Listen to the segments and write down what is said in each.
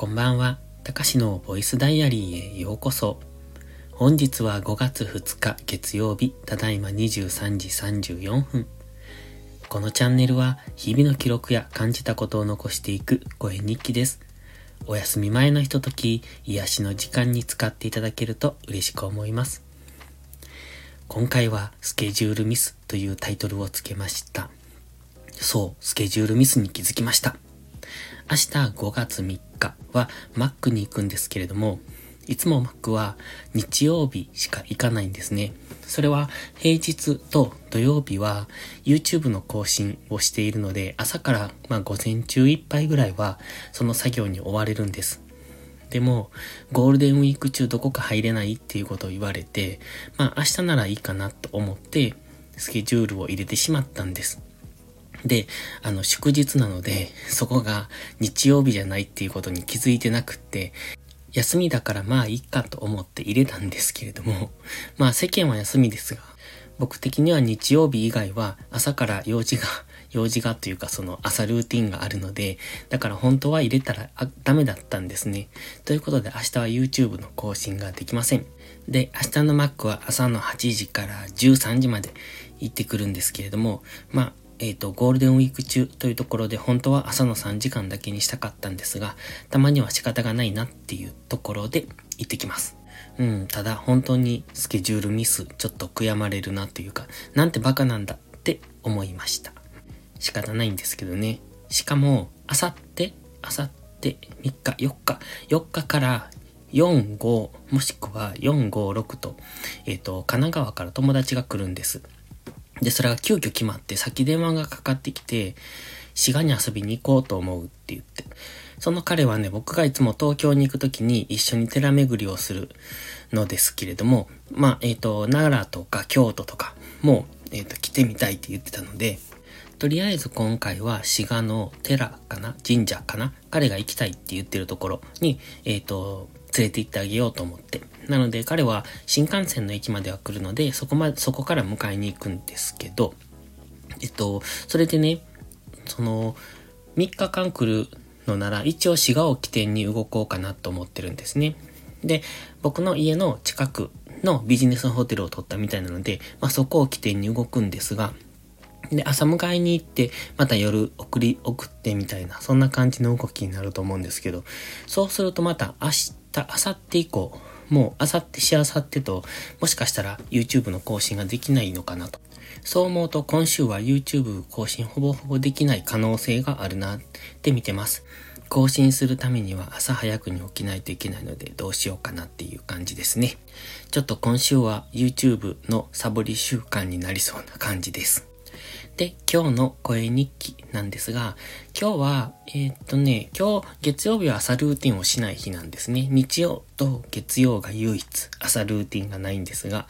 こんばんは。たかしのボイスダイアリーへようこそ。本日は5月2日月曜日、ただいま23時34分。このチャンネルは日々の記録や感じたことを残していく声日記です。お休み前のひととき、癒しの時間に使っていただけると嬉しく思います。今回はスケジュールミスというタイトルをつけました。そう、スケジュールミスに気づきました。明日5月3日は Mac に行くんですけれども、いつも Mac は日曜日しか行かないんですね。それは平日と土曜日は YouTube の更新をしているので、朝からま午前中いっぱいぐらいはその作業に追われるんです。でも、ゴールデンウィーク中どこか入れないっていうことを言われて、まあ明日ならいいかなと思ってスケジュールを入れてしまったんです。で、あの、祝日なので、そこが日曜日じゃないっていうことに気づいてなくって、休みだからまあいいかと思って入れたんですけれども、まあ世間は休みですが、僕的には日曜日以外は朝から用事が、用事がというかその朝ルーティンがあるので、だから本当は入れたらダメだったんですね。ということで明日は YouTube の更新ができません。で、明日の Mac は朝の8時から13時まで行ってくるんですけれども、まあえっ、ー、と、ゴールデンウィーク中というところで本当は朝の3時間だけにしたかったんですが、たまには仕方がないなっていうところで行ってきます。うん、ただ本当にスケジュールミス、ちょっと悔やまれるなというか、なんてバカなんだって思いました。仕方ないんですけどね。しかも、あさって、あさって3日、4日、4日から4、5、もしくは4、5、6と、えっ、ー、と、神奈川から友達が来るんです。で、それが急遽決まって、先電話がかかってきて、滋賀に遊びに行こうと思うって言って。その彼はね、僕がいつも東京に行くときに一緒に寺巡りをするのですけれども、まあ、えっ、ー、と、奈良とか京都とかも、えっ、ー、と、来てみたいって言ってたので、とりあえず今回は滋賀の寺かな神社かな彼が行きたいって言ってるところに、えっ、ー、と、連れて行ってあげようと思って。なので彼は新幹線の駅までは来るので、そこま、そこから迎えに行くんですけど、えっと、それでね、その、3日間来るのなら、一応滋賀を起点に動こうかなと思ってるんですね。で、僕の家の近くのビジネスホテルを取ったみたいなので、まあ、そこを起点に動くんですが、で、朝迎えに行って、また夜送り、送ってみたいな、そんな感じの動きになると思うんですけど、そうするとまた明日、明後日以降、もう明後日しあさってと、もしかしたら YouTube の更新ができないのかなと。そう思うと今週は YouTube 更新ほぼほぼできない可能性があるなって見てます。更新するためには朝早くに起きないといけないのでどうしようかなっていう感じですね。ちょっと今週は YouTube のサボり習慣になりそうな感じです。で、今日の声日記なんですが、今日は、えー、っとね、今日月曜日は朝ルーティンをしない日なんですね。日曜と月曜が唯一朝ルーティンがないんですが、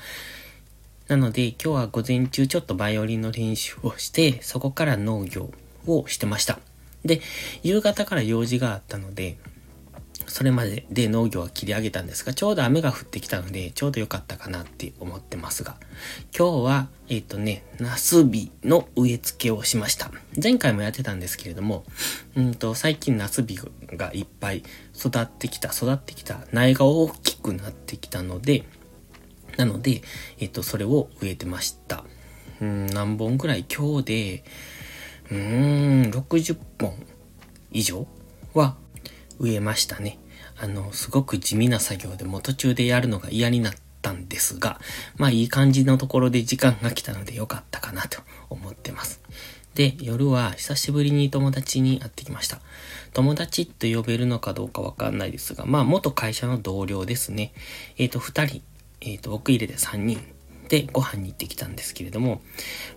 なので今日は午前中ちょっとバイオリンの練習をして、そこから農業をしてました。で、夕方から用事があったので、それまでで農業は切り上げたんですが、ちょうど雨が降ってきたので、ちょうど良かったかなって思ってますが、今日は、えっ、ー、とね、ナスビの植え付けをしました。前回もやってたんですけれども、うんと、最近ナスビがいっぱい育ってきた、育ってきた、苗が大きくなってきたので、なので、えっ、ー、と、それを植えてました。うん、何本くらい今日で、うーん、60本以上は植えましたね。あの、すごく地味な作業でも途中でやるのが嫌になったんですが、まあいい感じのところで時間が来たので良かったかなと思ってます。で、夜は久しぶりに友達に会ってきました。友達と呼べるのかどうかわかんないですが、まあ元会社の同僚ですね。えっ、ー、と、二人、えっ、ー、と、僕入れて三人でご飯に行ってきたんですけれども、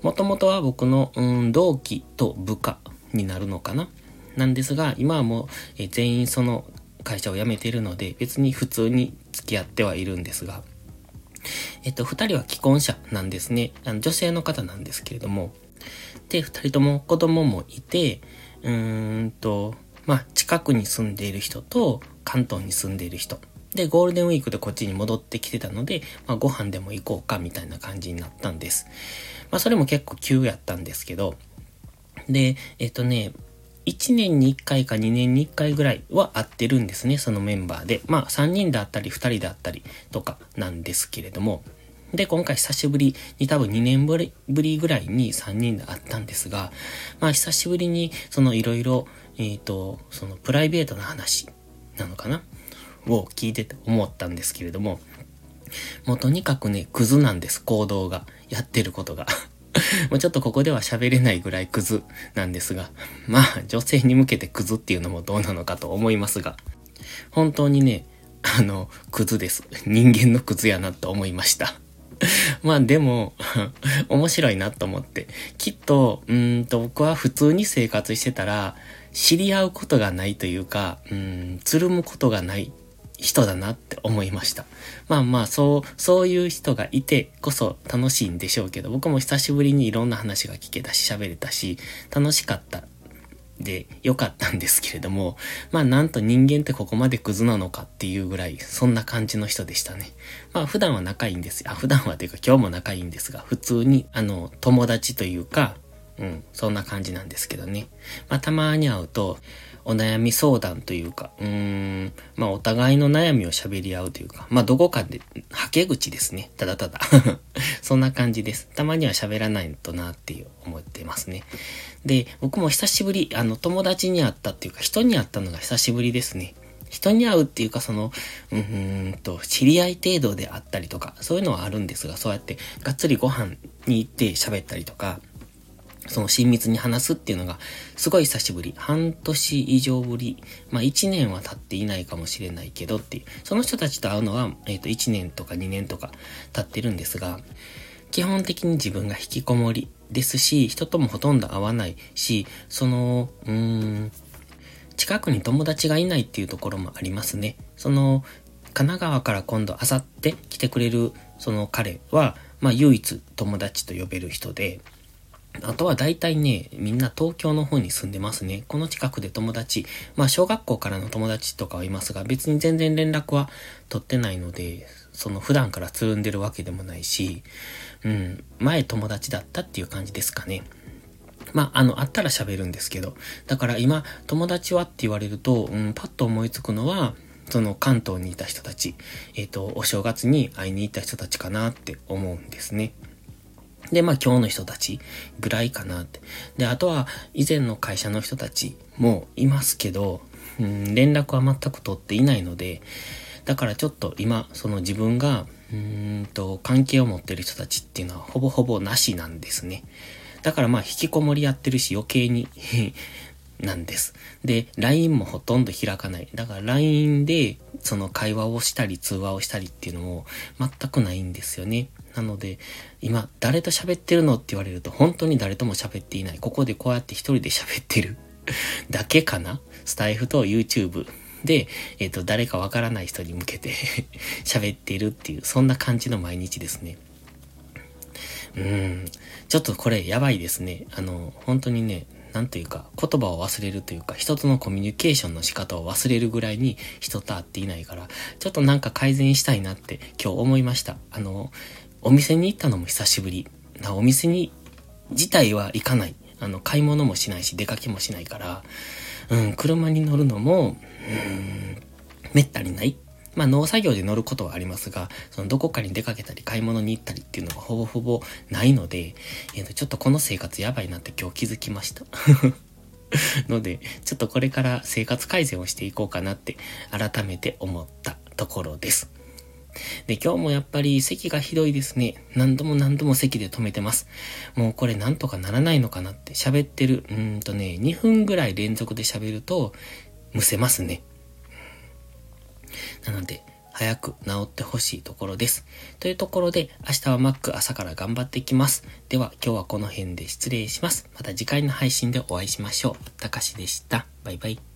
もともとは僕の、うん、同期と部下になるのかななんですが、今はもう、え全員その会社を辞めているので、別に普通に付き合ってはいるんですが、えっと、二人は既婚者なんですね。あの女性の方なんですけれども、で、二人とも子供もいて、うーんと、まあ、近くに住んでいる人と関東に住んでいる人。で、ゴールデンウィークでこっちに戻ってきてたので、まあ、ご飯でも行こうかみたいな感じになったんです。まあ、それも結構急やったんですけど、で、えっとね、1年に1回か2年に1回ぐらいは会ってるんですね、そのメンバーで。まあ3人であったり2人であったりとかなんですけれども。で、今回久しぶりに多分2年ぶりぐらいに3人で会ったんですが、まあ久しぶりにそのいろいろ、えっ、と、そのプライベートな話なのかな？を聞いてて思ったんですけれども、もうとにかくね、クズなんです、行動が。やってることが。もうちょっとここでは喋れないぐらいクズなんですが、まあ女性に向けてクズっていうのもどうなのかと思いますが、本当にね、あの、クズです。人間のクズやなと思いました。まあでも、面白いなと思って、きっと、うんと僕は普通に生活してたら、知り合うことがないというか、うん、つるむことがない人だなって思いました。まあまあ、そう、そういう人がいてこそ楽しいんでしょうけど、僕も久しぶりにいろんな話が聞けたし、喋れたし、楽しかったで良かったんですけれども、まあなんと人間ってここまでクズなのかっていうぐらい、そんな感じの人でしたね。まあ普段は仲いいんですよ。あ、普段はというか今日も仲いいんですが、普通に、あの、友達というか、うん、そんな感じなんですけどね。まあたまに会うと、お悩み相談というか、うーん、まあお互いの悩みを喋り合うというか、まあどこかで、はけ口ですね。ただただ。そんな感じです。たまには喋らないとなっていう思ってますね。で、僕も久しぶり、あの友達に会ったっていうか、人に会ったのが久しぶりですね。人に会うっていうか、その、うーんと、知り合い程度であったりとか、そういうのはあるんですが、そうやってがっつりご飯に行って喋ったりとか、その親密に話すっていうのが、すごい久しぶり。半年以上ぶり。まあ1年は経っていないかもしれないけどっていう。その人たちと会うのは、えっ、ー、と1年とか2年とか経ってるんですが、基本的に自分が引きこもりですし、人ともほとんど会わないし、その、うーん、近くに友達がいないっていうところもありますね。その、神奈川から今度、あさって来てくれる、その彼は、まあ唯一友達と呼べる人で、あとは大体ね、みんな東京の方に住んでますね。この近くで友達、まあ小学校からの友達とかはいますが、別に全然連絡は取ってないので、その普段からつるんでるわけでもないし、うん、前友達だったっていう感じですかね。まあ、あの、あったら喋るんですけど。だから今、友達はって言われると、うん、パッと思いつくのは、その関東にいた人たち、えっ、ー、と、お正月に会いに行った人たちかなって思うんですね。で、まあ今日の人たちぐらいかなって。で、あとは以前の会社の人たちもいますけど、うん、連絡は全く取っていないので、だからちょっと今、その自分が、うんと、関係を持ってる人たちっていうのはほぼほぼなしなんですね。だからまあ引きこもりやってるし余計になんです。で、LINE もほとんど開かない。だから LINE でその会話をしたり通話をしたりっていうのも全くないんですよね。なので、今、誰と喋ってるのって言われると、本当に誰とも喋っていない。ここでこうやって一人で喋ってる だけかな？スタイフと YouTube で、えっ、ー、と、誰かわからない人に向けて 喋っているっていう、そんな感じの毎日ですね。うん。ちょっとこれやばいですね。あの、本当にね、なんというか、言葉を忘れるというか、人とのコミュニケーションの仕方を忘れるぐらいに人と会っていないから、ちょっとなんか改善したいなって今日思いました。あの、お店に行ったのも久しぶり。なお店に、自体は行かない。あの、買い物もしないし、出かけもしないから、うん、車に乗るのも、うん、めったにない。まあ農作業で乗ることはありますが、そのどこかに出かけたり買い物に行ったりっていうのがほぼほぼないので、えー、とちょっとこの生活やばいなって今日気づきました。ので、ちょっとこれから生活改善をしていこうかなって改めて思ったところです。で、今日もやっぱり席がひどいですね。何度も何度も席で止めてます。もうこれなんとかならないのかなって喋ってる。うんとね、2分ぐらい連続で喋ると、むせますね。なので、早く治ってほしいところです。というところで、明日はマック朝から頑張っていきます。では、今日はこの辺で失礼します。また次回の配信でお会いしましょう。たかしでした。バイバイ。